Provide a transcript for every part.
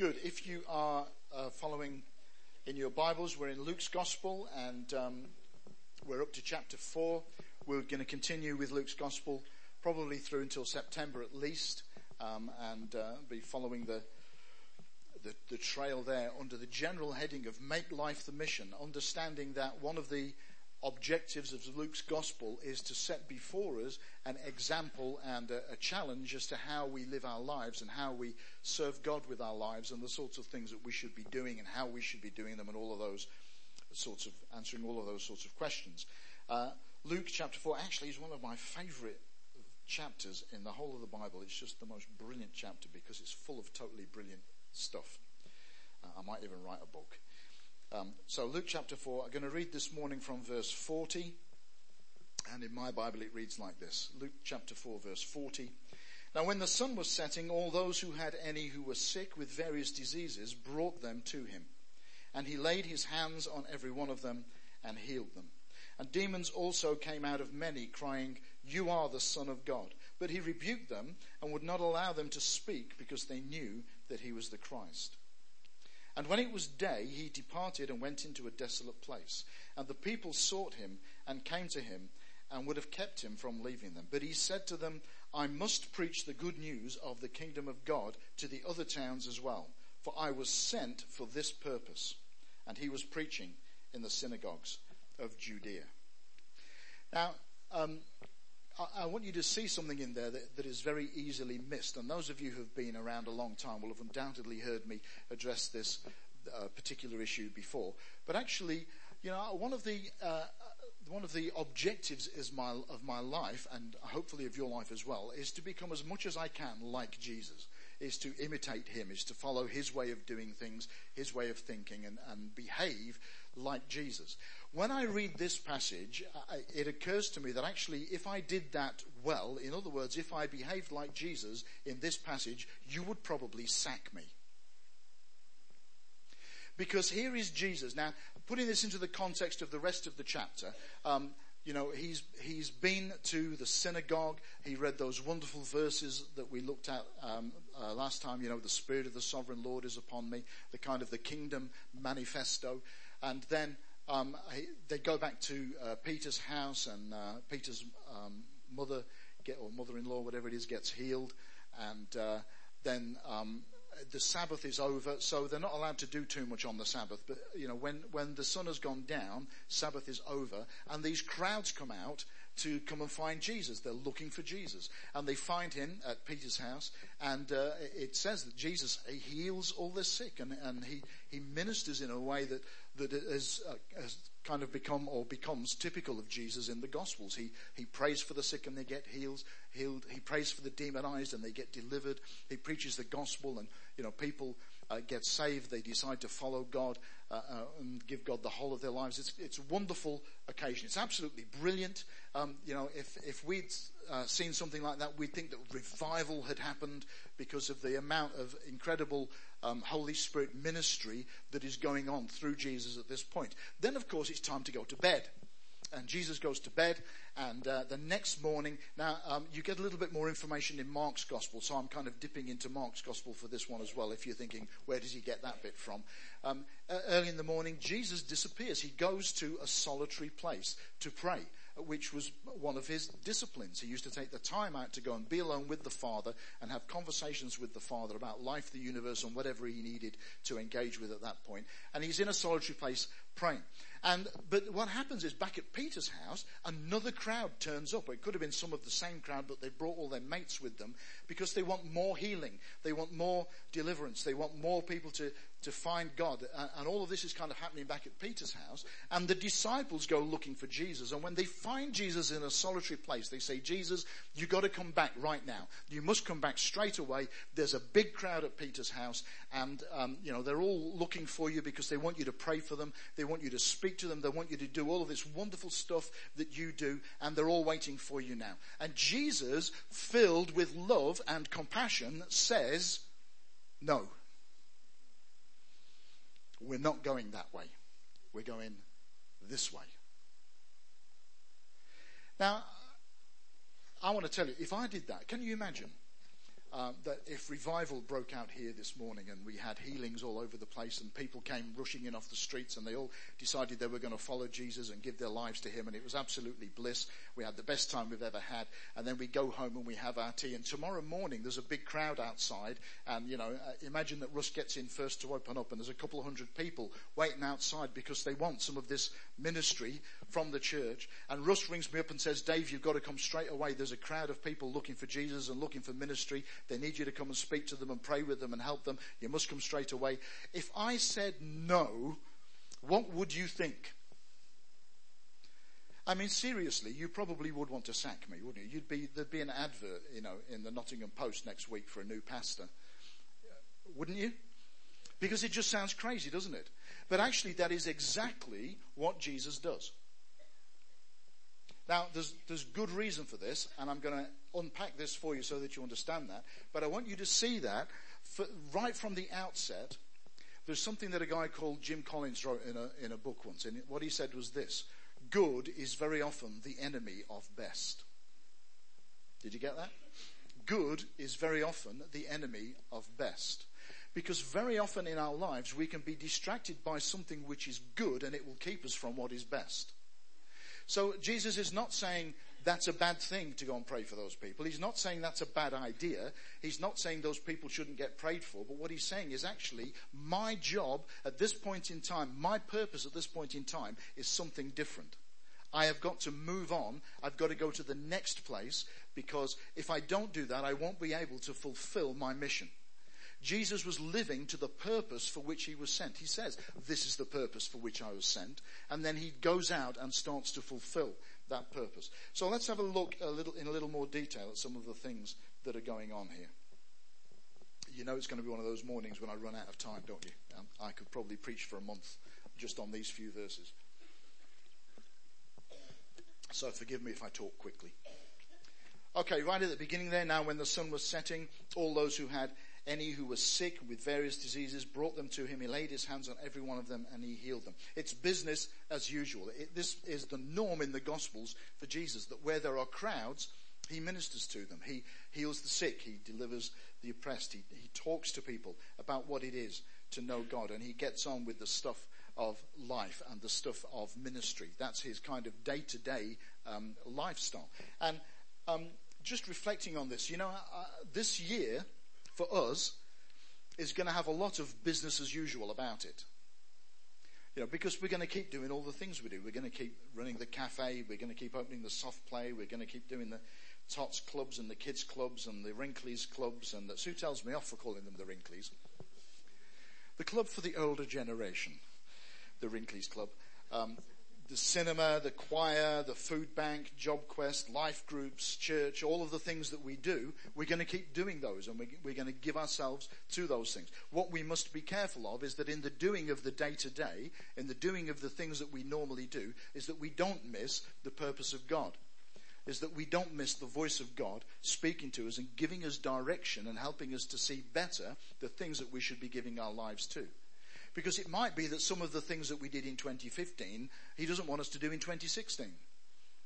Good. If you are uh, following in your Bibles, we're in Luke's Gospel and um, we're up to chapter 4. We're going to continue with Luke's Gospel probably through until September at least um, and uh, be following the, the, the trail there under the general heading of Make Life the Mission, understanding that one of the objectives of Luke's gospel is to set before us an example and a, a, challenge as to how we live our lives and how we serve God with our lives and the sorts of things that we should be doing and how we should be doing them and all of those sorts of answering all of those sorts of questions. Uh, Luke chapter 4 actually is one of my favorite chapters in the whole of the Bible. It's just the most brilliant chapter because it's full of totally brilliant stuff. Uh, I might even write a book. Um, so Luke chapter 4, I'm going to read this morning from verse 40. And in my Bible it reads like this. Luke chapter 4 verse 40. Now when the sun was setting, all those who had any who were sick with various diseases brought them to him. And he laid his hands on every one of them and healed them. And demons also came out of many, crying, You are the Son of God. But he rebuked them and would not allow them to speak because they knew that he was the Christ. And when it was day, he departed and went into a desolate place. And the people sought him and came to him and would have kept him from leaving them. But he said to them, I must preach the good news of the kingdom of God to the other towns as well, for I was sent for this purpose. And he was preaching in the synagogues of Judea. Now, um, I, want you to see something in there that, that is very easily missed. And those of you who have been around a long time will have undoubtedly heard me address this uh, particular issue before. But actually, you know, one of the uh, one of the objectives my, of my life, and hopefully of your life as well, is to become as much as I can like Jesus. Is to imitate him, is to follow his way of doing things, his way of thinking, and, and behave like Jesus. When I read this passage, it occurs to me that actually if I did that well, in other words, if I behaved like Jesus in this passage, you would probably sack me. Because here is Jesus. Now, putting this into the context of the rest of the chapter, um, you know, he's, he's been to the synagogue. He read those wonderful verses that we looked at um, uh, last time. You know, the Spirit of the Sovereign Lord is upon me, the kind of the kingdom manifesto. And then um, they go back to uh, Peter's house, and uh, Peter's um, mother get, or mother-in-law, whatever it is, gets healed, and uh, then um, the Sabbath is over, so they're not allowed to do too much on the Sabbath. But you know, when when the sun has gone down, Sabbath is over, and these crowds come out to come and find Jesus. They're looking for Jesus. And they find him at Peter's house. And uh, it says that Jesus heals all the sick and, and he, he ministers in a way that, that has, uh, has kind of become or becomes typical of Jesus in the Gospels. He, he prays for the sick and they get healed, healed. He prays for the demonized and they get delivered. He preaches the gospel and, you know, people uh, get saved. They decide to follow God uh, uh, and give God the whole of their lives. It's, it's a wonderful occasion. It's absolutely brilliant. Um, you know, if, if we'd uh, seen something like that, we'd think that revival had happened because of the amount of incredible um, Holy Spirit ministry that is going on through Jesus at this point. Then, of course, it's time to go to bed and Jesus goes to bed. And uh, the next morning, now um, you get a little bit more information in Mark's gospel, so I'm kind of dipping into Mark's gospel for this one as well. If you're thinking, where does he get that bit from? Um, early in the morning, Jesus disappears. He goes to a solitary place to pray which was one of his disciplines. He used to take the time out to go and be alone with the Father and have conversations with the Father about life, the universe, and whatever he needed to engage with at that point. And he's in a solitary place praying. And, but what happens is back at Peter's house, another crowd turns up. It could have been some of the same crowd, but they brought all their mates with them because they want more healing. They want more deliverance. They want more people to, to find God. And all of this is kind of happening back at Peter's house. And the disciples go looking for Jesus. And when they find Jesus in a solitary place, they say, Jesus, you got to come back right now. You must come back straight away. There's a big crowd at Peter's house. And, um, you know, they're all looking for you because they want you to pray for them. They want you to speak to them. They want you to do all of this wonderful stuff that you do. And they're all waiting for you now. And Jesus, filled with love and compassion, says, no. We're not going that way. We're going this way. Now, I want to tell you, if I did that, can you imagine? Um, that if revival broke out here this morning and we had healings all over the place and people came rushing in off the streets and they all decided they were going to follow Jesus and give their lives to him and it was absolutely bliss. We had the best time we've ever had and then we go home and we have our tea and tomorrow morning there's a big crowd outside and you know, uh, imagine that Russ gets in first to open up and there's a couple hundred people waiting outside because they want some of this ministry from the church and Russ rings me up and says, Dave, you've got to come straight away. There's a crowd of people looking for Jesus and looking for ministry. They need you to come and speak to them and pray with them and help them. You must come straight away. If I said no, what would you think? I mean, seriously, you probably would want to sack me, wouldn't you? You'd be, there'd be an advert, you know, in the Nottingham Post next week for a new pastor. Uh, wouldn't you? Because it just sounds crazy, doesn't it? But actually, that is exactly what Jesus does. Now, there's, there's good reason for this, and I'm going to unpack this for you so that you understand that. But I want you to see that for, right from the outset. There's something that a guy called Jim Collins wrote in a, in a book once, and what he said was this Good is very often the enemy of best. Did you get that? Good is very often the enemy of best. Because very often in our lives we can be distracted by something which is good and it will keep us from what is best. So Jesus is not saying that's a bad thing to go and pray for those people. He's not saying that's a bad idea. He's not saying those people shouldn't get prayed for. But what he's saying is actually my job at this point in time, my purpose at this point in time is something different. I have got to move on. I've got to go to the next place because if I don't do that, I won't be able to fulfill my mission. Jesus was living to the purpose for which he was sent. He says, this is the purpose for which I was sent. And then he goes out and starts to fulfill that purpose. So let's have a look a little, in a little more detail at some of the things that are going on here. You know it's going to be one of those mornings when I run out of time, don't you? Um, I could probably preach for a month just on these few verses. So forgive me if I talk quickly. Okay, right at the beginning there, now when the sun was setting, all those who had any who were sick with various diseases, brought them to him. He laid his hands on every one of them and he healed them. It's business as usual. It, this is the norm in the Gospels for Jesus that where there are crowds, he ministers to them. He heals the sick. He delivers the oppressed. He, he talks to people about what it is to know God and he gets on with the stuff of life and the stuff of ministry. That's his kind of day to day lifestyle. And um, just reflecting on this, you know, uh, this year, for us is going to have a lot of business as usual about it. You know, because we're going to keep doing all the things we do. We're going to keep running the cafe. We're going to keep opening the soft play. We're going to keep doing the tots clubs and the kids clubs and the Wrinklies clubs. And the, Sue tells me off for calling them the Wrinklies. The club for the older generation, the Wrinklies club. Um, the cinema, the choir, the food bank, job quest, life groups, church, all of the things that we do, we're going to keep doing those and we're going to give ourselves to those things. What we must be careful of is that in the doing of the day to day, in the doing of the things that we normally do, is that we don't miss the purpose of God. Is that we don't miss the voice of God speaking to us and giving us direction and helping us to see better the things that we should be giving our lives to. Because it might be that some of the things that we did in 2015, he doesn't want us to do in 2016.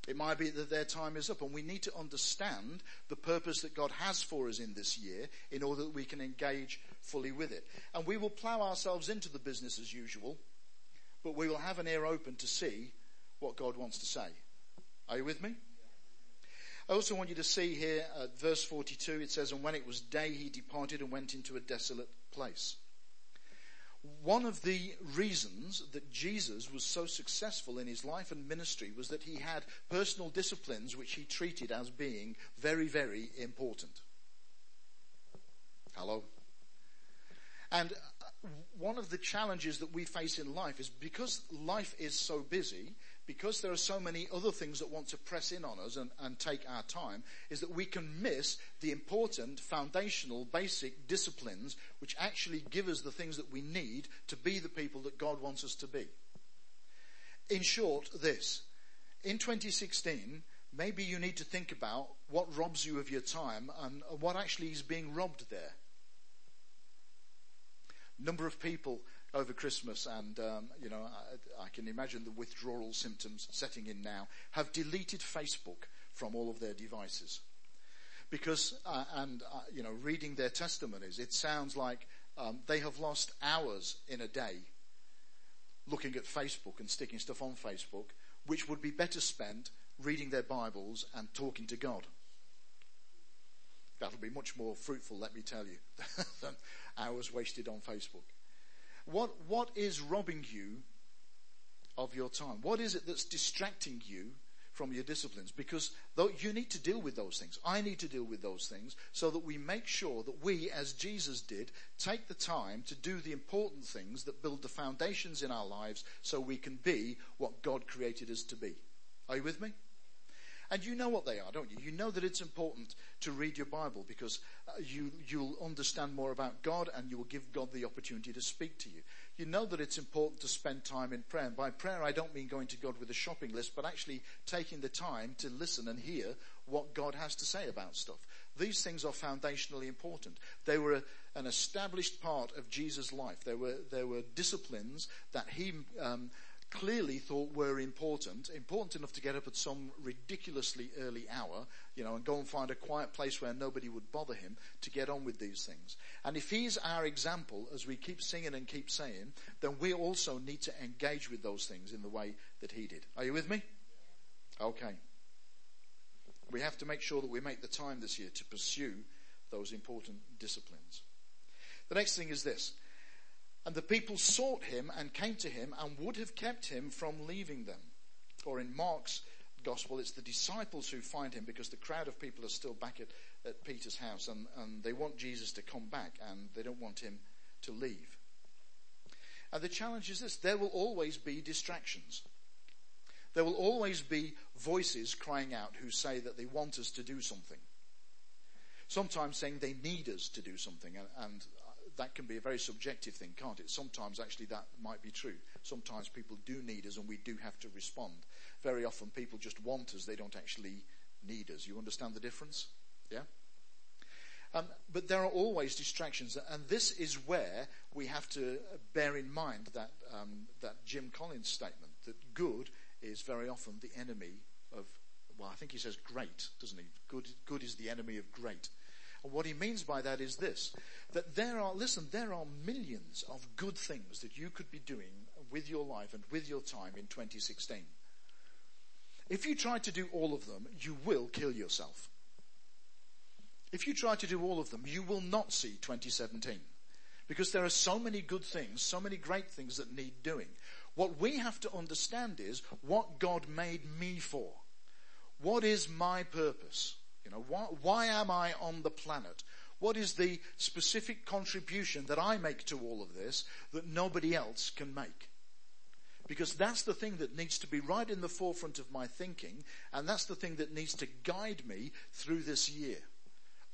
It might be that their time is up and we need to understand the purpose that God has for us in this year in order that we can engage fully with it. And we will plow ourselves into the business as usual, but we will have an ear open to see what God wants to say. Are you with me? I also want you to see here at verse 42 it says, and when it was day he departed and went into a desolate place one of the reasons that Jesus was so successful in his life and ministry was that he had personal disciplines which he treated as being very, very important. Hello? And uh, one of the challenges that we face in life is because life is so busy, because there are so many other things that want to press in on us and, and, take our time, is that we can miss the important, foundational, basic disciplines which actually give us the things that we need to be the people that God wants us to be. In short, this. In 2016, maybe you need to think about what robs you of your time and what actually is being robbed there. Number of people over Christmas, and um, you know, I, I can imagine the withdrawal symptoms setting in now, have deleted Facebook from all of their devices. because, uh, and, uh, you know, reading their testimonies, it sounds like um, they have lost hours in a day looking at Facebook and sticking stuff on Facebook, which would be better spent reading their Bibles and talking to God. That'll be much more fruitful, let me tell you, than hours wasted on Facebook. What, what is robbing you of your time? What is it that's distracting you from your disciplines? Because though you need to deal with those things. I need to deal with those things so that we make sure that we, as Jesus did, take the time to do the important things that build the foundations in our lives so we can be what God created us to be. Are you with me? And you know what they are, don't you? You know that it's important to read your Bible because uh, you, you'll understand more about God and you will give God the opportunity to speak to you. You know that it's important to spend time in prayer. And by prayer, I don't mean going to God with a shopping list, but actually taking the time to listen and hear what God has to say about stuff. These things are foundationally important. They were a, an established part of Jesus' life. There were, there were disciplines that he um, clearly thought were important, important enough to get up at some ridiculously early hour, you know, and go and find a quiet place where nobody would bother him to get on with these things. And if he's our example, as we keep singing and keep saying, then we also need to engage with those things in the way that he did. Are you with me? Okay. We have to make sure that we make the time this year to pursue those important disciplines. The next thing is this. And the people sought him and came to him and would have kept him from leaving them. Or in Mark's gospel, it's the disciples who find him because the crowd of people are still back at, at Peter's house and, and they want Jesus to come back and they don't want him to leave. And the challenge is this there will always be distractions. There will always be voices crying out who say that they want us to do something. Sometimes saying they need us to do something. And, and that can be a very subjective thing, can't it? Sometimes actually that might be true. Sometimes people do need us and we do have to respond. Very often people just want us, they don't actually need us. You understand the difference? Yeah? Um, but there are always distractions, and this is where we have to bear in mind that um, that Jim Collins statement that good is very often the enemy of. Well, I think he says great, doesn't he? Good, good is the enemy of great. What he means by that is this, that there are, listen, there are millions of good things that you could be doing with your life and with your time in 2016. If you try to do all of them, you will kill yourself. If you try to do all of them, you will not see 2017. Because there are so many good things, so many great things that need doing. What we have to understand is what God made me for. What is my purpose? You know, why, why am I on the planet? What is the specific contribution that I make to all of this that nobody else can make? Because that's the thing that needs to be right in the forefront of my thinking, and that's the thing that needs to guide me through this year.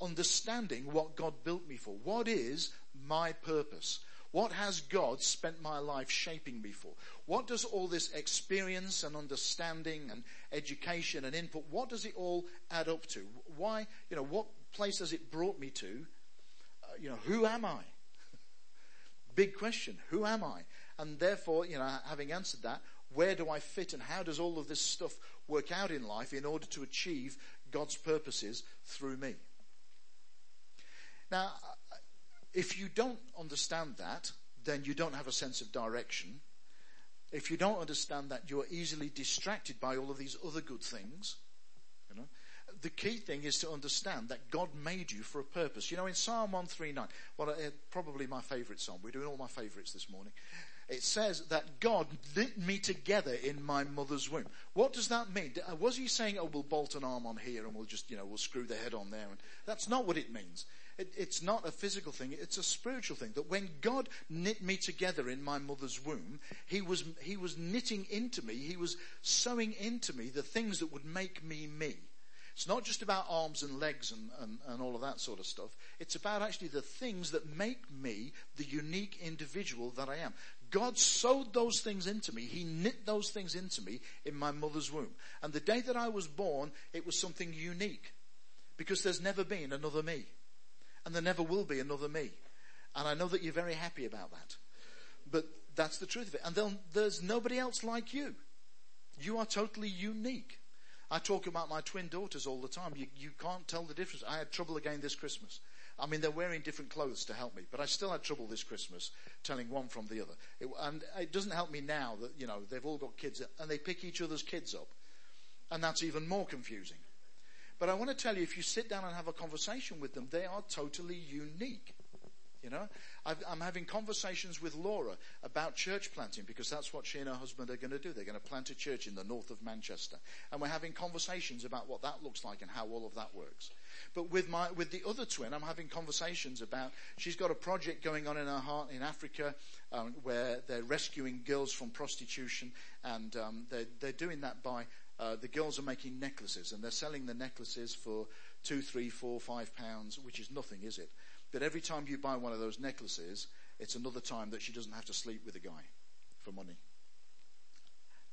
Understanding what God built me for. What is my purpose? What has God spent my life shaping me for? What does all this experience and understanding and education and input, what does it all add up to? Why, you know, what place has it brought me to? Uh, you know, who am I? Big question. Who am I? And therefore, you know, having answered that, where do I fit and how does all of this stuff work out in life in order to achieve God's purposes through me? Now, if you don't understand that, then you don't have a sense of direction. If you don't understand that, you're easily distracted by all of these other good things. You know, the key thing is to understand that God made you for a purpose. You know, in Psalm 139, well, uh, probably my favourite psalm. We're doing all my favourites this morning. It says that God knit me together in my mother's womb. What does that mean? Uh, was he saying, oh, we'll bolt an arm on here and we'll just, you know, we'll screw the head on there? And that's not what it means. It, it's not a physical thing, it's a spiritual thing. That when God knit me together in my mother's womb, He was, He was knitting into me, He was sewing into me the things that would make me me. It's not just about arms and legs and, and, and, all of that sort of stuff. It's about actually the things that make me the unique individual that I am. God sewed those things into me. He knit those things into me in my mother's womb. And the day that I was born, it was something unique. Because there's never been another me and there never will be another me. And I know that you're very happy about that. But that's the truth of it. And there's nobody else like you. You are totally unique. I talk about my twin daughters all the time. You, you can't tell the difference. I had trouble again this Christmas. I mean, they're wearing different clothes to help me, but I still had trouble this Christmas telling one from the other. It, and it doesn't help me now that, you know, they've all got kids and they pick each other's kids up. And that's even more confusing. But I want to tell you, if you sit down and have a conversation with them, they are totally unique. You know, i am having conversations with Laura about church planting because that's what she and her husband are going to do. They're going to plant a church in the north of Manchester. And we're having conversations about what that looks like and how all of that works. But with my, with the other twin, I'm having conversations about, she's got a project going on in her heart in Africa, um, where they're rescuing girls from prostitution and, um, they're, they're doing that by, uh, the girls are making necklaces and they're selling the necklaces for two, three, four, five pounds, which is nothing, is it? But every time you buy one of those necklaces, it's another time that she doesn't have to sleep with a guy for money.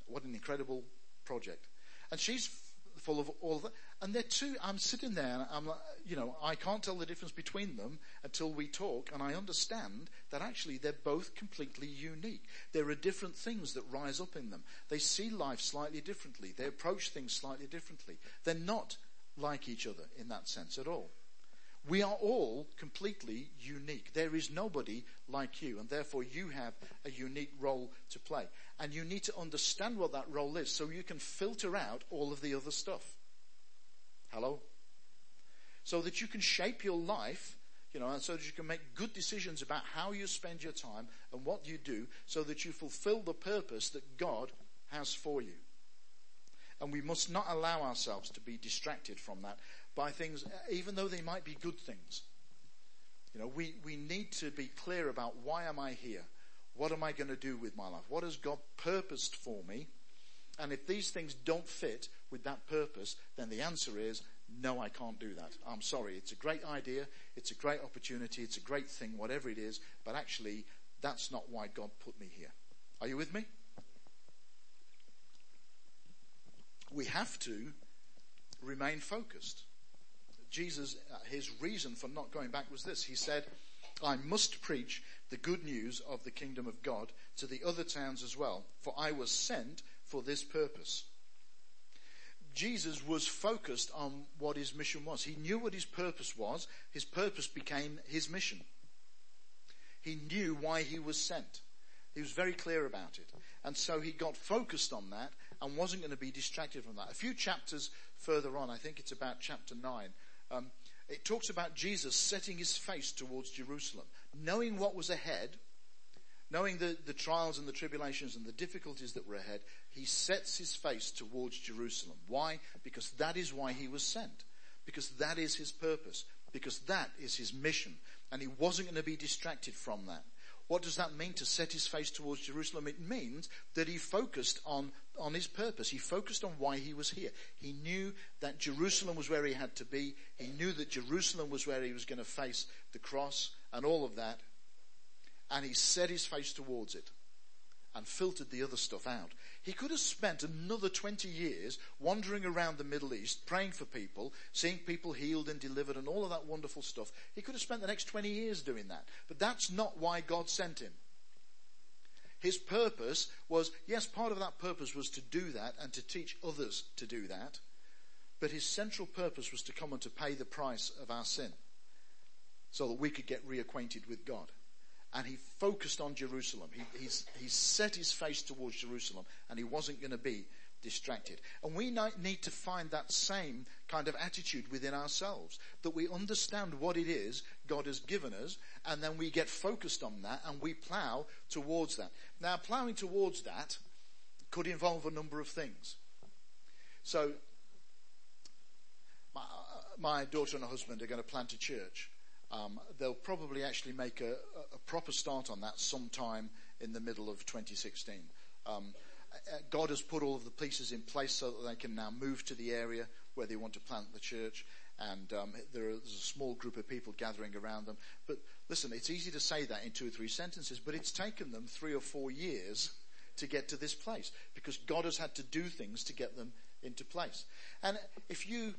What an incredible project. And she's full of all of that. And they're two, I'm sitting there and I'm like, you know, I can't tell the difference between them until we talk and I understand that actually they're both completely unique. There are different things that rise up in them. They see life slightly differently. They approach things slightly differently. They're not like each other in that sense at all. We are all completely unique. There is nobody like you, and therefore you have a unique role to play. And you need to understand what that role is so you can filter out all of the other stuff. Hello? So that you can shape your life, you know, and so that you can make good decisions about how you spend your time and what you do so that you fulfill the purpose that God has for you. And we must not allow ourselves to be distracted from that by things, even though they might be good things. You know, we, we need to be clear about why am I here? What am I going to do with my life? What has God purposed for me? And if these things don't fit with that purpose, then the answer is no, I can't do that. I'm sorry. It's a great idea. It's a great opportunity. It's a great thing, whatever it is. But actually, that's not why God put me here. Are you with me? We have to remain focused. Jesus, uh, his reason for not going back was this. He said, I must preach the good news of the kingdom of God to the other towns as well, for I was sent for this purpose. Jesus was focused on what his mission was. He knew what his purpose was. His purpose became his mission. He knew why he was sent. He was very clear about it. And so he got focused on that and wasn't going to be distracted from that. A few chapters further on, I think it's about chapter 9, um, it talks about Jesus setting his face towards Jerusalem, knowing what was ahead, knowing the, the trials and the tribulations and the difficulties that were ahead, he sets his face towards Jerusalem. Why? Because that is why he was sent. Because that is his purpose. Because that is his mission. And he wasn't going to be distracted from that. What does that mean to set his face towards Jerusalem? It means that he focused on, on his purpose. He focused on why he was here. He knew that Jerusalem was where he had to be. He knew that Jerusalem was where he was going to face the cross and all of that. And he set his face towards it and filtered the other stuff out. He could have spent another 20 years wandering around the Middle East, praying for people, seeing people healed and delivered and all of that wonderful stuff. He could have spent the next 20 years doing that. But that's not why God sent him. His purpose was, yes, part of that purpose was to do that and to teach others to do that. But his central purpose was to come and to pay the price of our sin so that we could get reacquainted with God and he focused on Jerusalem. He, he set his face towards Jerusalem and he wasn't going to be distracted. And we need to find that same kind of attitude within ourselves, that we understand what it is God has given us and then we get focused on that and we plow towards that. Now plowing towards that could involve a number of things. So, my, my daughter and her husband are going to plant a church. Um, they'll probably actually make a, a, proper start on that sometime in the middle of 2016. Um, uh, God has put all of the pieces in place so that they can now move to the area where they want to plant the church. And um, there is a small group of people gathering around them. But listen, it's easy to say that in two or three sentences, but it's taken them three or four years to get to this place because God has had to do things to get them into place. And if you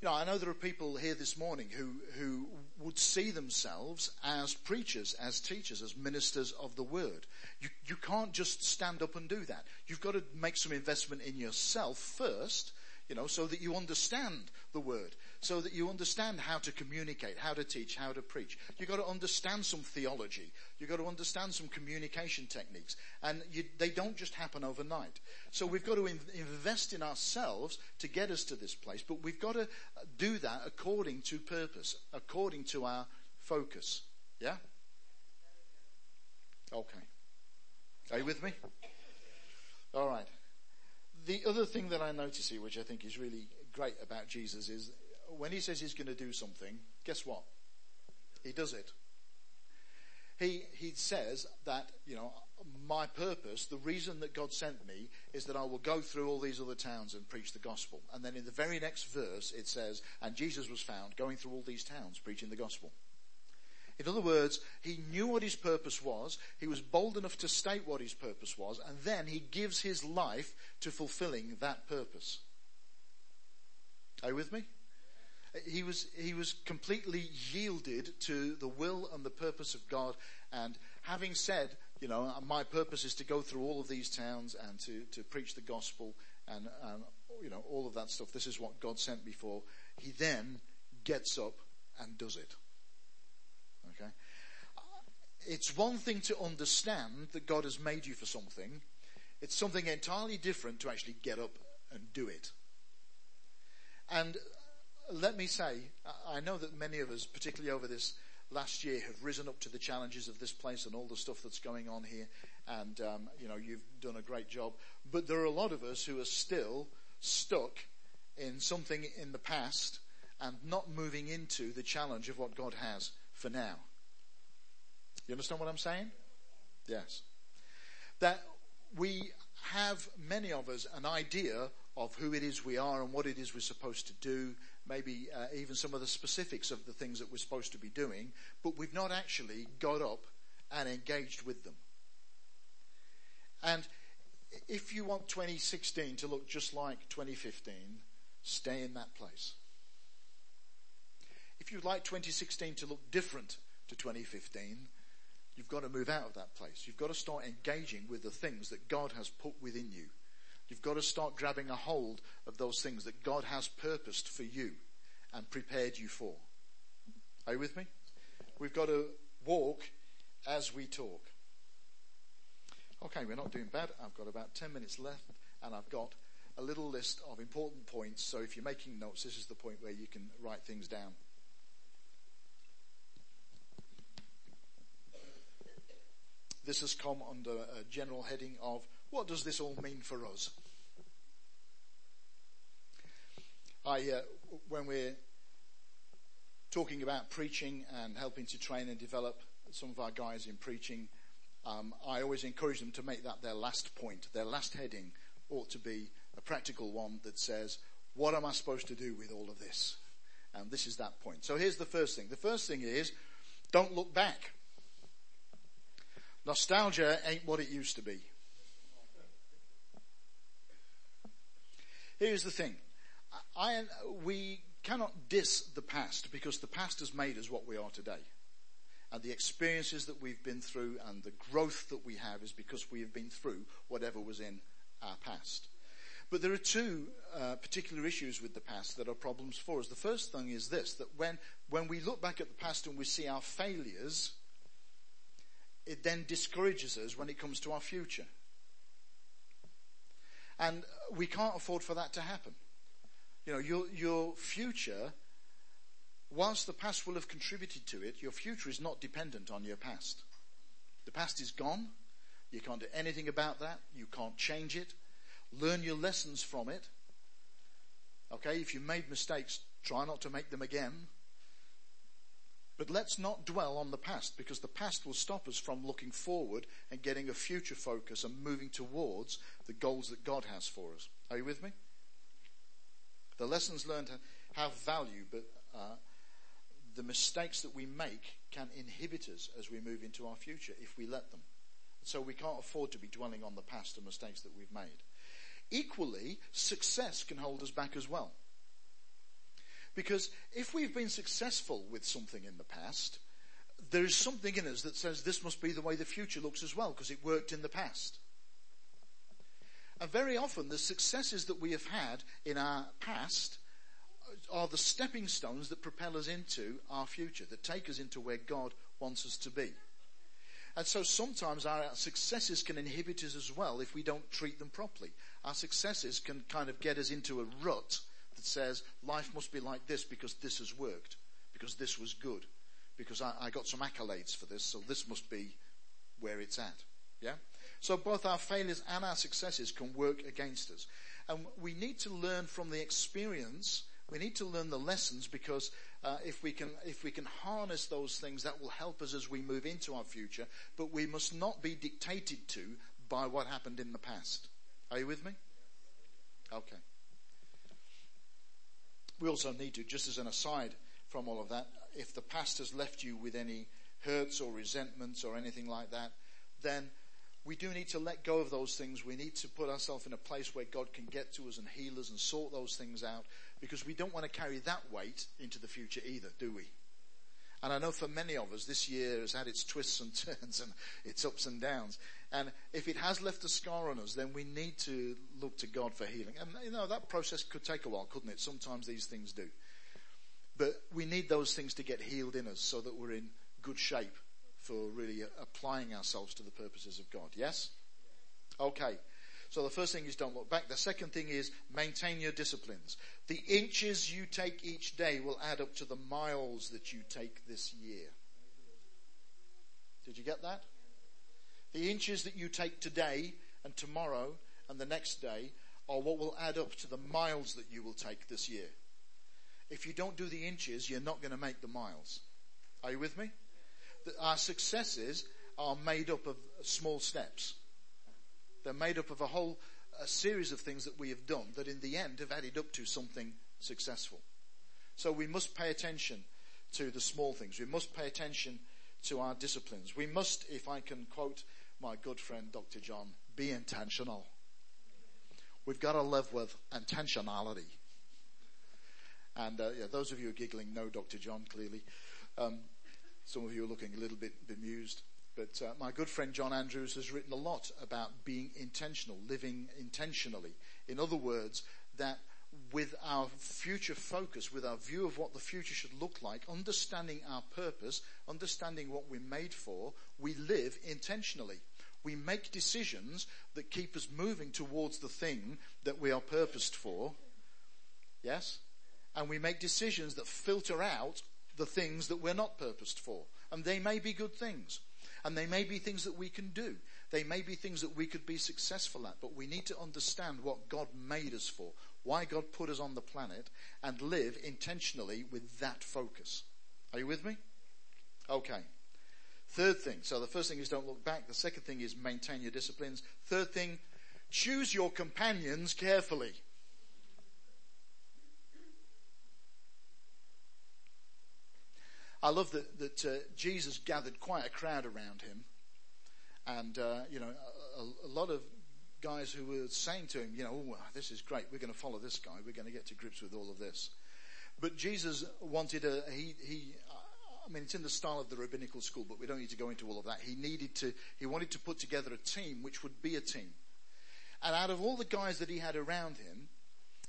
you know, I know there are people here this morning who, who would see themselves as preachers, as teachers, as ministers of the word. You, you can't just stand up and do that. You've got to make some investment in yourself first. you know, so that you understand the word, so that you understand how to communicate, how to teach, how to preach. You've got to understand some theology. You've got to understand some communication techniques. And you, they don't just happen overnight. So we've got to in, invest in ourselves to get us to this place, but we've got to do that according to purpose, according to our focus. Yeah? Okay. Are you with me? All right. The other thing that I notice here, which I think is really great about Jesus, is when he says he's going to do something, guess what? He does it. He, he says that, you know, my purpose, the reason that God sent me is that I will go through all these other towns and preach the gospel. And then in the very next verse it says, and Jesus was found going through all these towns preaching the gospel. In other words, he knew what his purpose was, he was bold enough to state what his purpose was, and then he gives his life to fulfilling that purpose. Are you with me? He was, he was completely yielded to the will and the purpose of God, and having said, you know, my purpose is to go through all of these towns and to, to preach the gospel and, and, you know, all of that stuff. This is what God sent me for. He then gets up and does it. Okay? It's one thing to understand that God has made you for something. It's something entirely different to actually get up and do it. And let me say, I know that many of us, particularly over this last year, have risen up to the challenges of this place and all the stuff that's going on here. And, um, you know, you've done a great job. But there are a lot of us who are still stuck in something in the past and not moving into the challenge of what God has for now. You understand what I'm saying? Yes. That we have, many of us, an idea of who it is we are and what it is we're supposed to do, maybe uh, even some of the specifics of the things that we're supposed to be doing, but we've not actually got up and engaged with them. And if you want 2016 to look just like 2015, stay in that place. If you'd like 2016 to look different to 2015, you've got to move out of that place. You've got to start engaging with the things that God has put within you. You've got to start grabbing a hold of those things that God has purposed for you and prepared you for. Are you with me? We've got to walk as we talk. Okay, we're not doing bad. I've got about 10 minutes left and I've got a little list of important points. So if you're making notes, this is the point where you can write things down. This has come under a general heading of what does this all mean for us? I, uh, when we're talking about preaching and helping to train and develop some of our guys in preaching, um, I always encourage them to make that their last point. Their last heading ought to be a practical one that says, what am I supposed to do with all of this? And this is that point. So here's the first thing. The first thing is, don't look back. Nostalgia ain't what it used to be. Here's the thing. I, we cannot diss the past because the past has made us what we are today. And the experiences that we've been through and the growth that we have is because we have been through whatever was in our past. But there are two uh, particular issues with the past that are problems for us. The first thing is this, that when, when we look back at the past and we see our failures, it then discourages us when it comes to our future. And we can't afford for that to happen. You know, your, your future, whilst the past will have contributed to it, your future is not dependent on your past. The past is gone. You can't do anything about that. You can't change it. Learn your lessons from it. Okay, if you made mistakes, try not to make them again. But let's not dwell on the past because the past will stop us from looking forward and getting a future focus and moving towards the goals that God has for us. Are you with me? The lessons learned have value, but uh, the mistakes that we make can inhibit us as we move into our future if we let them. So we can't afford to be dwelling on the past and mistakes that we've made. Equally, success can hold us back as well. Because if we've been successful with something in the past, there is something in us that says this must be the way the future looks as well, because it worked in the past. And very often the successes that we have had in our past are the stepping stones that propel us into our future, that take us into where God wants us to be. And so sometimes our successes can inhibit us as well if we don't treat them properly. Our successes can kind of get us into a rut that says life must be like this because this has worked, because this was good, because I, I got some accolades for this, so this must be where it's at. Yeah? So both our failures and our successes can work against us. And we need to learn from the experience. We need to learn the lessons because uh, if we can if we can harness those things, that will help us as we move into our future. But we must not be dictated to by what happened in the past. Are you with me? Okay. We also need to, just as an aside from all of that, if the past has left you with any hurts or resentments or anything like that, then we do need to let go of those things. We need to put ourselves in a place where God can get to us and heal us and sort those things out because we don't want to carry that weight into the future either, do we? And I know for many of us, this year has had its twists and turns and its ups and downs. And if it has left a scar on us, then we need to look to God for healing. And you know, that process could take a while, couldn't it? Sometimes these things do. But we need those things to get healed in us so that we're in good shape for really applying ourselves to the purposes of God. Yes? Okay. So the first thing is don't look back. The second thing is maintain your disciplines. The inches you take each day will add up to the miles that you take this year. Did you get that? The inches that you take today and tomorrow and the next day are what will add up to the miles that you will take this year. If you don't do the inches, you're not going to make the miles. Are you with me? our successes are made up of small steps. They're made up of a whole a series of things that we have done that in the end have added up to something successful. So we must pay attention to the small things. We must pay attention to our disciplines. We must, if I can quote my good friend Dr. John, be intentional. We've got to live with intentionality. And uh, yeah, those of you who are giggling know Dr. John clearly. Um, some of you are looking a little bit bemused. But uh, my good friend John Andrews has written a lot about being intentional, living intentionally. In other words, that with our future focus, with our view of what the future should look like, understanding our purpose, understanding what we're made for, we live intentionally. We make decisions that keep us moving towards the thing that we are purposed for. Yes? And we make decisions that filter out the things that we're not purposed for. And they may be good things. And they may be things that we can do. They may be things that we could be successful at, but we need to understand what God made us for, why God put us on the planet, and live intentionally with that focus. Are you with me? Okay. Third thing. So the first thing is don't look back. The second thing is maintain your disciplines. Third thing, choose your companions carefully. I love that, that uh, Jesus gathered quite a crowd around him. And, uh, you know, a, a, lot of guys who were saying to him, you know, oh, this is great. We're going to follow this guy. We're going to get to grips with all of this. But Jesus wanted a, he, he, I mean, it's in the style of the rabbinical school, but we don't need to go into all of that. He needed to, he wanted to put together a team which would be a team. And out of all the guys that he had around him,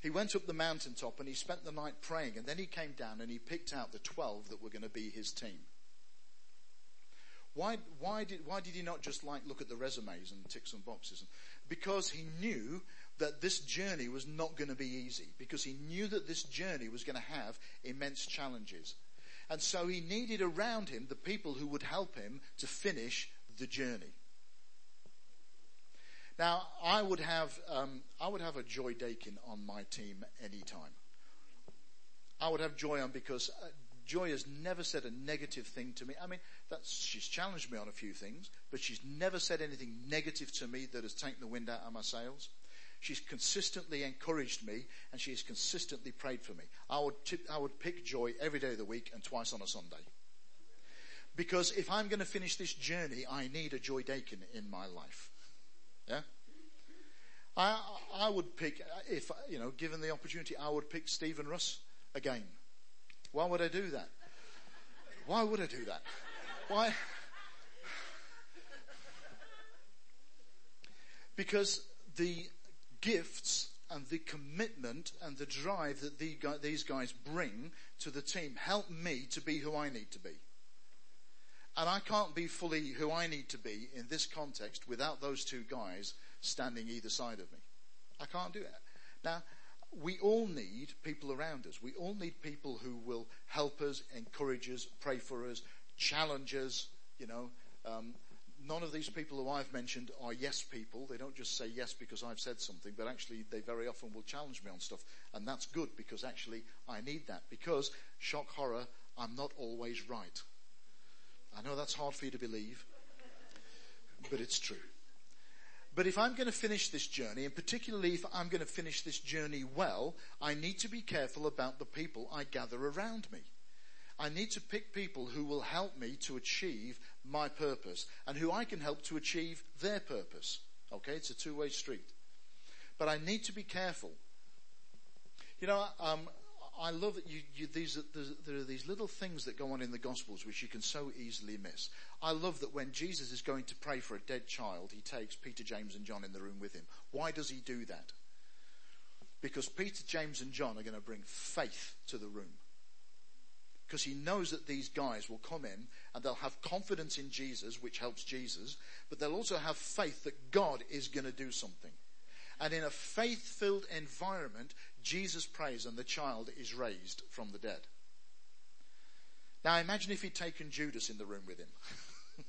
he went up the mountaintop and he spent the night praying and then he came down and he picked out the 12 that were going to be his team. Why, why, did, why did he not just like look at the resumes and tick some boxes? Because he knew that this journey was not going to be easy. Because he knew that this journey was going to have immense challenges. And so he needed around him the people who would help him to finish the journey. Now, I would have, um, I would have a Joy Dakin on my team anytime. I would have Joy on because uh, Joy has never said a negative thing to me. I mean, she's challenged me on a few things, but she's never said anything negative to me that has taken the wind out of my sails. She's consistently encouraged me and she has consistently prayed for me. I would, I would pick Joy every day of the week and twice on a Sunday. Because if I'm going to finish this journey, I need a Joy Dakin in my life. Yeah? I, I would pick, if, you know, given the opportunity, I would pick Stephen Russ again. Why would I do that? Why would I do that? Why? Because the gifts and the commitment and the drive that these guys bring to the team help me to be who I need to be. And I can't be fully who I need to be in this context without those two guys standing either side of me. I can't do it. Now, we all need people around us. We all need people who will help us, encourage us, pray for us, challenge us, you know. Um, none of these people who I've mentioned are yes people. They don't just say yes because I've said something, but actually they very often will challenge me on stuff. And that's good because actually I need that because, shock horror, I'm not always right. I know that's hard for you to believe, but it's true. But if I'm going to finish this journey, and particularly if I'm going to finish this journey well, I need to be careful about the people I gather around me. I need to pick people who will help me to achieve my purpose and who I can help to achieve their purpose. Okay, it's a two-way street. But I need to be careful. You know, um, I love that you, you, these, there are these little things that go on in the Gospels which you can so easily miss. I love that when Jesus is going to pray for a dead child, he takes Peter, James, and John in the room with him. Why does he do that? Because Peter, James, and John are going to bring faith to the room. Because he knows that these guys will come in and they'll have confidence in Jesus, which helps Jesus, but they'll also have faith that God is going to do something. And in a faith filled environment, Jesus prays and the child is raised from the dead. Now imagine if he'd taken Judas in the room with him.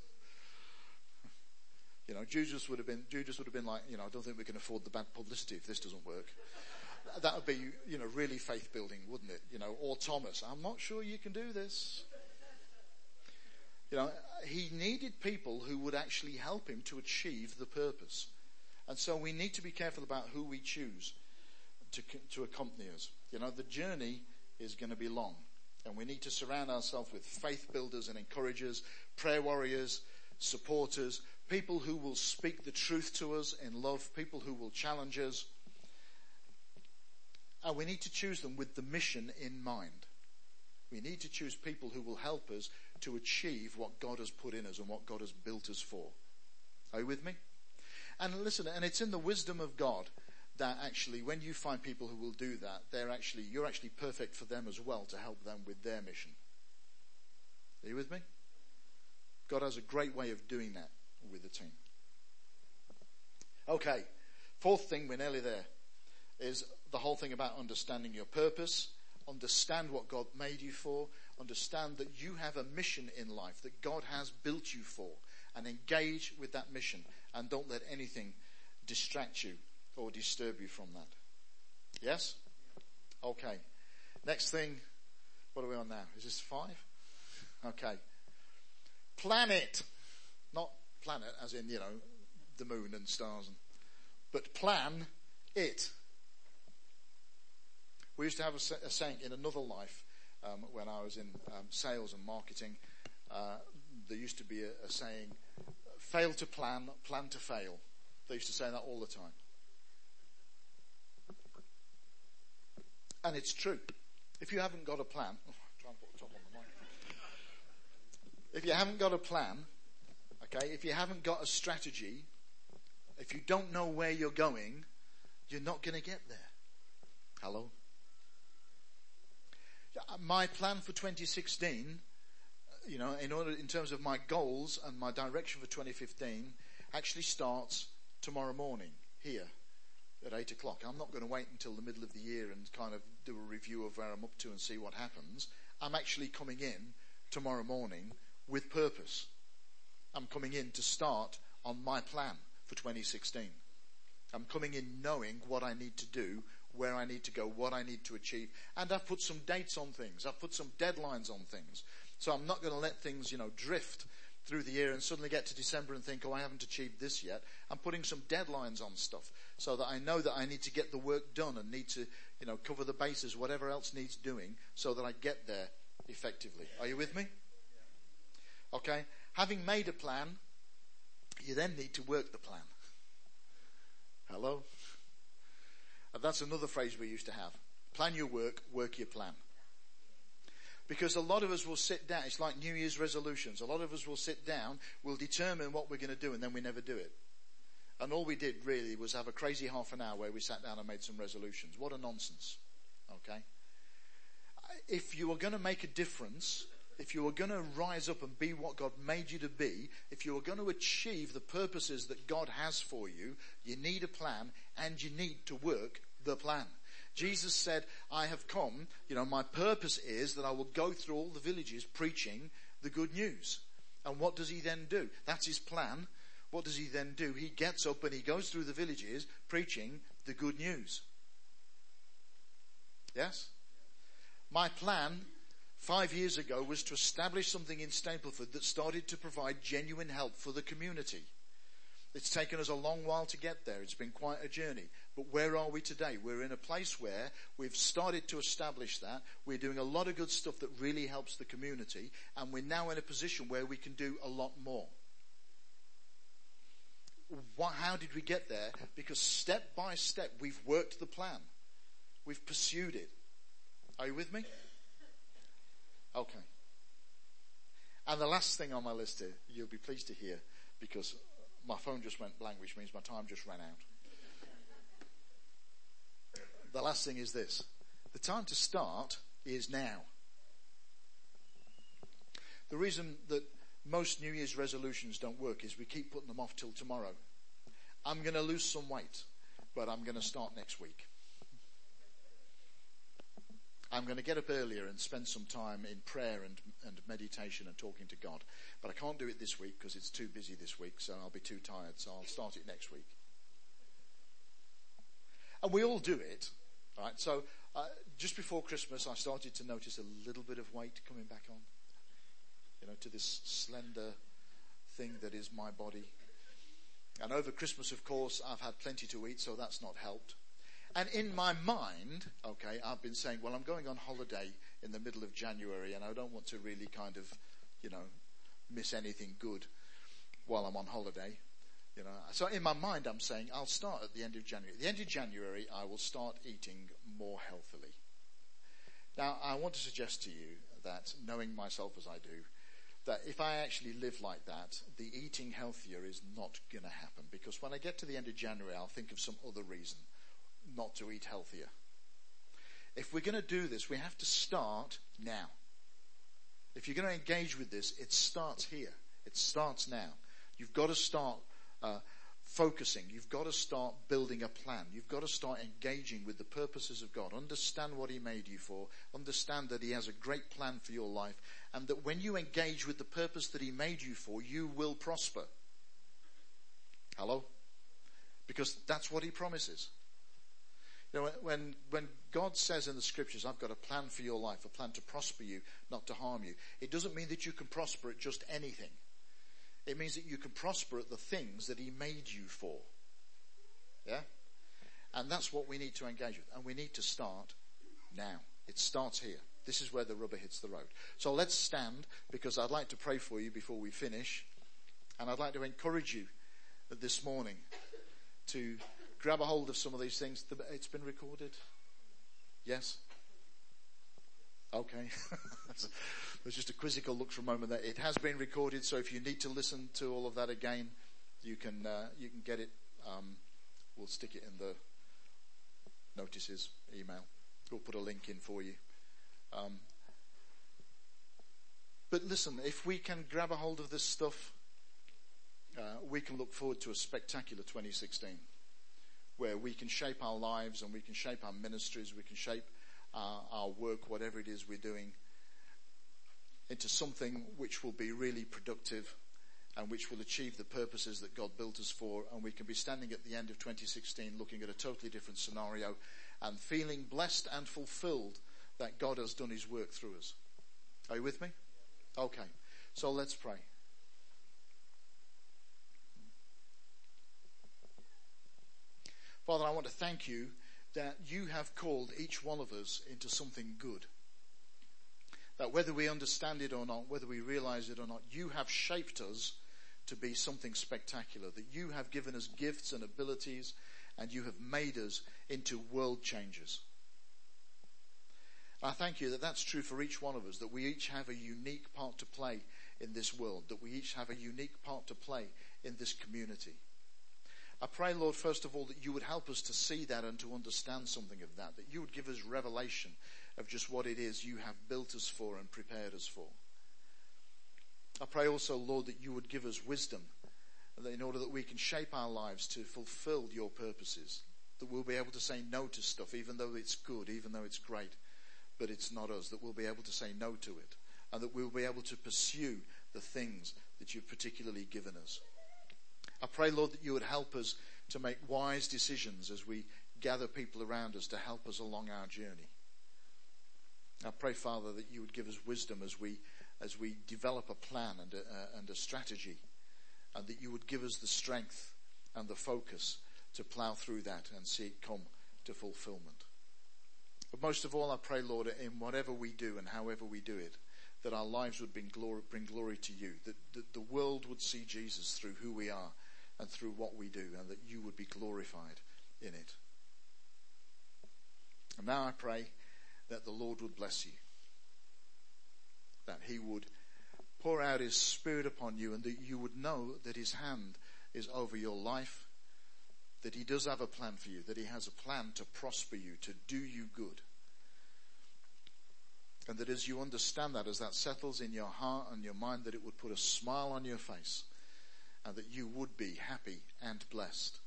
you know, Judas would have been, Judas would have been like, you know, I don't think we can afford the bad publicity if this doesn't work. That would be, you know, really faith building, wouldn't it? You know, or Thomas, I'm not sure you can do this. You know, he needed people who would actually help him to achieve the purpose. And so we need to be careful about who we choose to, to accompany us. You know, the journey is going to be long. And we need to surround ourselves with faith builders and encouragers, prayer warriors, supporters, people who will speak the truth to us in love, people who will challenge us. And we need to choose them with the mission in mind. We need to choose people who will help us to achieve what God has put in us and what God has built us for. Are you with me? And listen, and it's in the wisdom of God that actually when you find people who will do that, they're actually, you're actually perfect for them as well to help them with their mission. Are you with me? God has a great way of doing that with the team. Okay. Fourth thing, we're nearly there, is the whole thing about understanding your purpose, understand what God made you for, understand that you have a mission in life that God has built you for, and engage with that mission, and don't let anything distract you or disturb you from that. Yes? Okay. Next thing, what are we on now? Is this five? Okay. Planet. Not planet as in, you know, the moon and stars, and, but plan it. We used to have a, a saying in another life um, when I was in um, sales and marketing. Uh, there used to be a, a saying, fail to plan, plan to fail. They used to say that all the time. And it's true. If you haven't got a plan, oh, put the top on the. If you haven't got a plan, okay, if you haven't got a strategy, if you don't know where you're going, you're not going to get there. Hello? Uh, my plan for 2016, you know, in order, in terms of my goals and my direction for 2015, actually starts tomorrow morning here at eight o'clock. I'm not going to wait until the middle of the year and kind of do a review of where I'm up to and see what happens. I'm actually coming in tomorrow morning with purpose. I'm coming in to start on my plan for 2016. I'm coming in knowing what I need to do, where I need to go, what I need to achieve, and I've put some dates on things. I've put some deadlines on things. So I'm not going to let things, you know, drift through the year and suddenly get to December and think, oh, I haven't achieved this yet. I'm putting some deadlines on stuff so that I know that I need to get the work done and need to, you know, cover the bases, whatever else needs doing so that I get there effectively. Are you with me? Okay. Having made a plan, you then need to work the plan. Hello? That's another phrase we used to have. Plan your work, work your plan. Because a lot of us will sit down, it's like New Year's resolutions. A lot of us will sit down, we'll determine what we're going to do, and then we never do it. And all we did really was have a crazy half an hour where we sat down and made some resolutions. What a nonsense. Okay? If you are going to make a difference, if you are going to rise up and be what God made you to be, if you are going to achieve the purposes that God has for you, you need a plan and you need to work the plan. Jesus said, I have come, you know, my purpose is that I will go through all the villages preaching the good news. And what does he then do? That's his plan. What does he then do? He gets up and he goes through the villages preaching the good news. Yes? My plan five years ago was to establish something in Stapleford that started to provide genuine help for the community. It's taken us a long while to get there. It's been quite a journey. But where are we today? We're in a place where we've started to establish that. We're doing a lot of good stuff that really helps the community. And we're now in a position where we can do a lot more. How did we get there? Because step by step, we've worked the plan. We've pursued it. Are you with me? Okay. And the last thing on my list here, you'll be pleased to hear, because my phone just went blank, which means my time just ran out. The last thing is this. The time to start is now. The reason that most New Year's resolutions don't work is we keep putting them off till tomorrow. I'm going to lose some weight, but I'm going to start next week. I'm going to get up earlier and spend some time in prayer and, and meditation and talking to God. But I can't do it this week because it's too busy this week, so I'll be too tired, so I'll start it next week. And we all do it, right? So uh, just before Christmas, I started to notice a little bit of weight coming back on, you know, to this slender thing that is my body. And over Christmas, of course, I've had plenty to eat, so that's not helped. And in my mind, okay, I've been saying, well, I'm going on holiday in the middle of January and I don't want to really kind of, you know, miss anything good while I'm on holiday. You know, so in my mind, I'm saying I'll start at the end of January. At the end of January, I will start eating more healthily. Now, I want to suggest to you that, knowing myself as I do, that if I actually live like that, the eating healthier is not going to happen because when I get to the end of January, I'll think of some other reason not to eat healthier. If we're going to do this, we have to start now. If you're going to engage with this, it starts here. It starts now. You've got to start uh, focusing. You've got to start building a plan. You've got to start engaging with the purposes of God. Understand what He made you for. Understand that He has a great plan for your life. And that when you engage with the purpose that He made you for, you will prosper. Hello? Because that's what He promises. You know, when, when God says in the scriptures, I've got a plan for your life, a plan to prosper you, not to harm you, it doesn't mean that you can prosper at just anything. It means that you can prosper at the things that He made you for. Yeah? And that's what we need to engage with. And we need to start now. It starts here. This is where the rubber hits the road. So let's stand because I'd like to pray for you before we finish. And I'd like to encourage you this morning to grab a hold of some of these things. It's been recorded? Yes? Okay. There's just a quizzical look for a moment there. It has been recorded, so if you need to listen to all of that again, you can, uh, you can get it. Um, we'll stick it in the notices email. We'll put a link in for you. Um, but listen, if we can grab a hold of this stuff, uh, we can look forward to a spectacular 2016 where we can shape our lives and we can shape our ministries, we can shape our, our work, whatever it is we're doing, into something which will be really productive and which will achieve the purposes that God built us for. And we can be standing at the end of 2016 looking at a totally different scenario and feeling blessed and fulfilled that God has done his work through us. Are you with me? Okay. So let's pray. Father, I want to thank you that you have called each one of us into something good. That whether we understand it or not, whether we realize it or not, you have shaped us to be something spectacular. That you have given us gifts and abilities and you have made us into world changers. I thank you that that's true for each one of us, that we each have a unique part to play in this world, that we each have a unique part to play in this community. I pray, Lord, first of all, that you would help us to see that and to understand something of that, that you would give us revelation of just what it is you have built us for and prepared us for. I pray also, Lord, that you would give us wisdom in order that we can shape our lives to fulfill your purposes, that we'll be able to say no to stuff, even though it's good, even though it's great, but it's not us, that we'll be able to say no to it, and that we'll be able to pursue the things that you've particularly given us. I pray, Lord, that you would help us to make wise decisions as we gather people around us to help us along our journey. I pray, Father, that you would give us wisdom as we, as we develop a plan and a, uh, and a strategy, and that you would give us the strength and the focus to plow through that and see it come to fulfillment. But most of all, I pray, Lord, in whatever we do and however we do it, that our lives would bring glory, bring glory to you, that, that the world would see Jesus through who we are and through what we do, and that you would be glorified in it. And now I pray that the Lord would bless you, that He would pour out His Spirit upon you, and that you would know that His hand is over your life, that He does have a plan for you, that He has a plan to prosper you, to do you good. And that as you understand that, as that settles in your heart and your mind, that it would put a smile on your face and that you would be happy and blessed.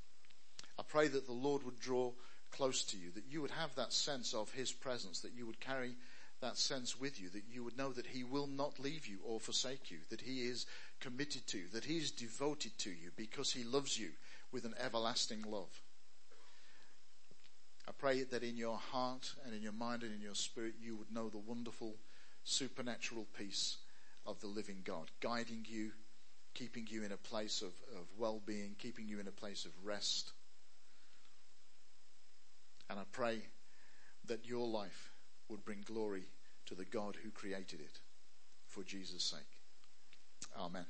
I pray that the Lord would draw close to you, that you would have that sense of His presence, that you would carry that sense with you, that you would know that He will not leave you or forsake you, that He is committed to you, that He is devoted to you because He loves you with an everlasting love. I pray that in your heart and in your mind and in your spirit you would know the wonderful supernatural peace of the living God, guiding you keeping you in a place of, of well being, keeping you in a place of rest. And I pray that your life would bring glory to the God who created it for Jesus' sake. Amen.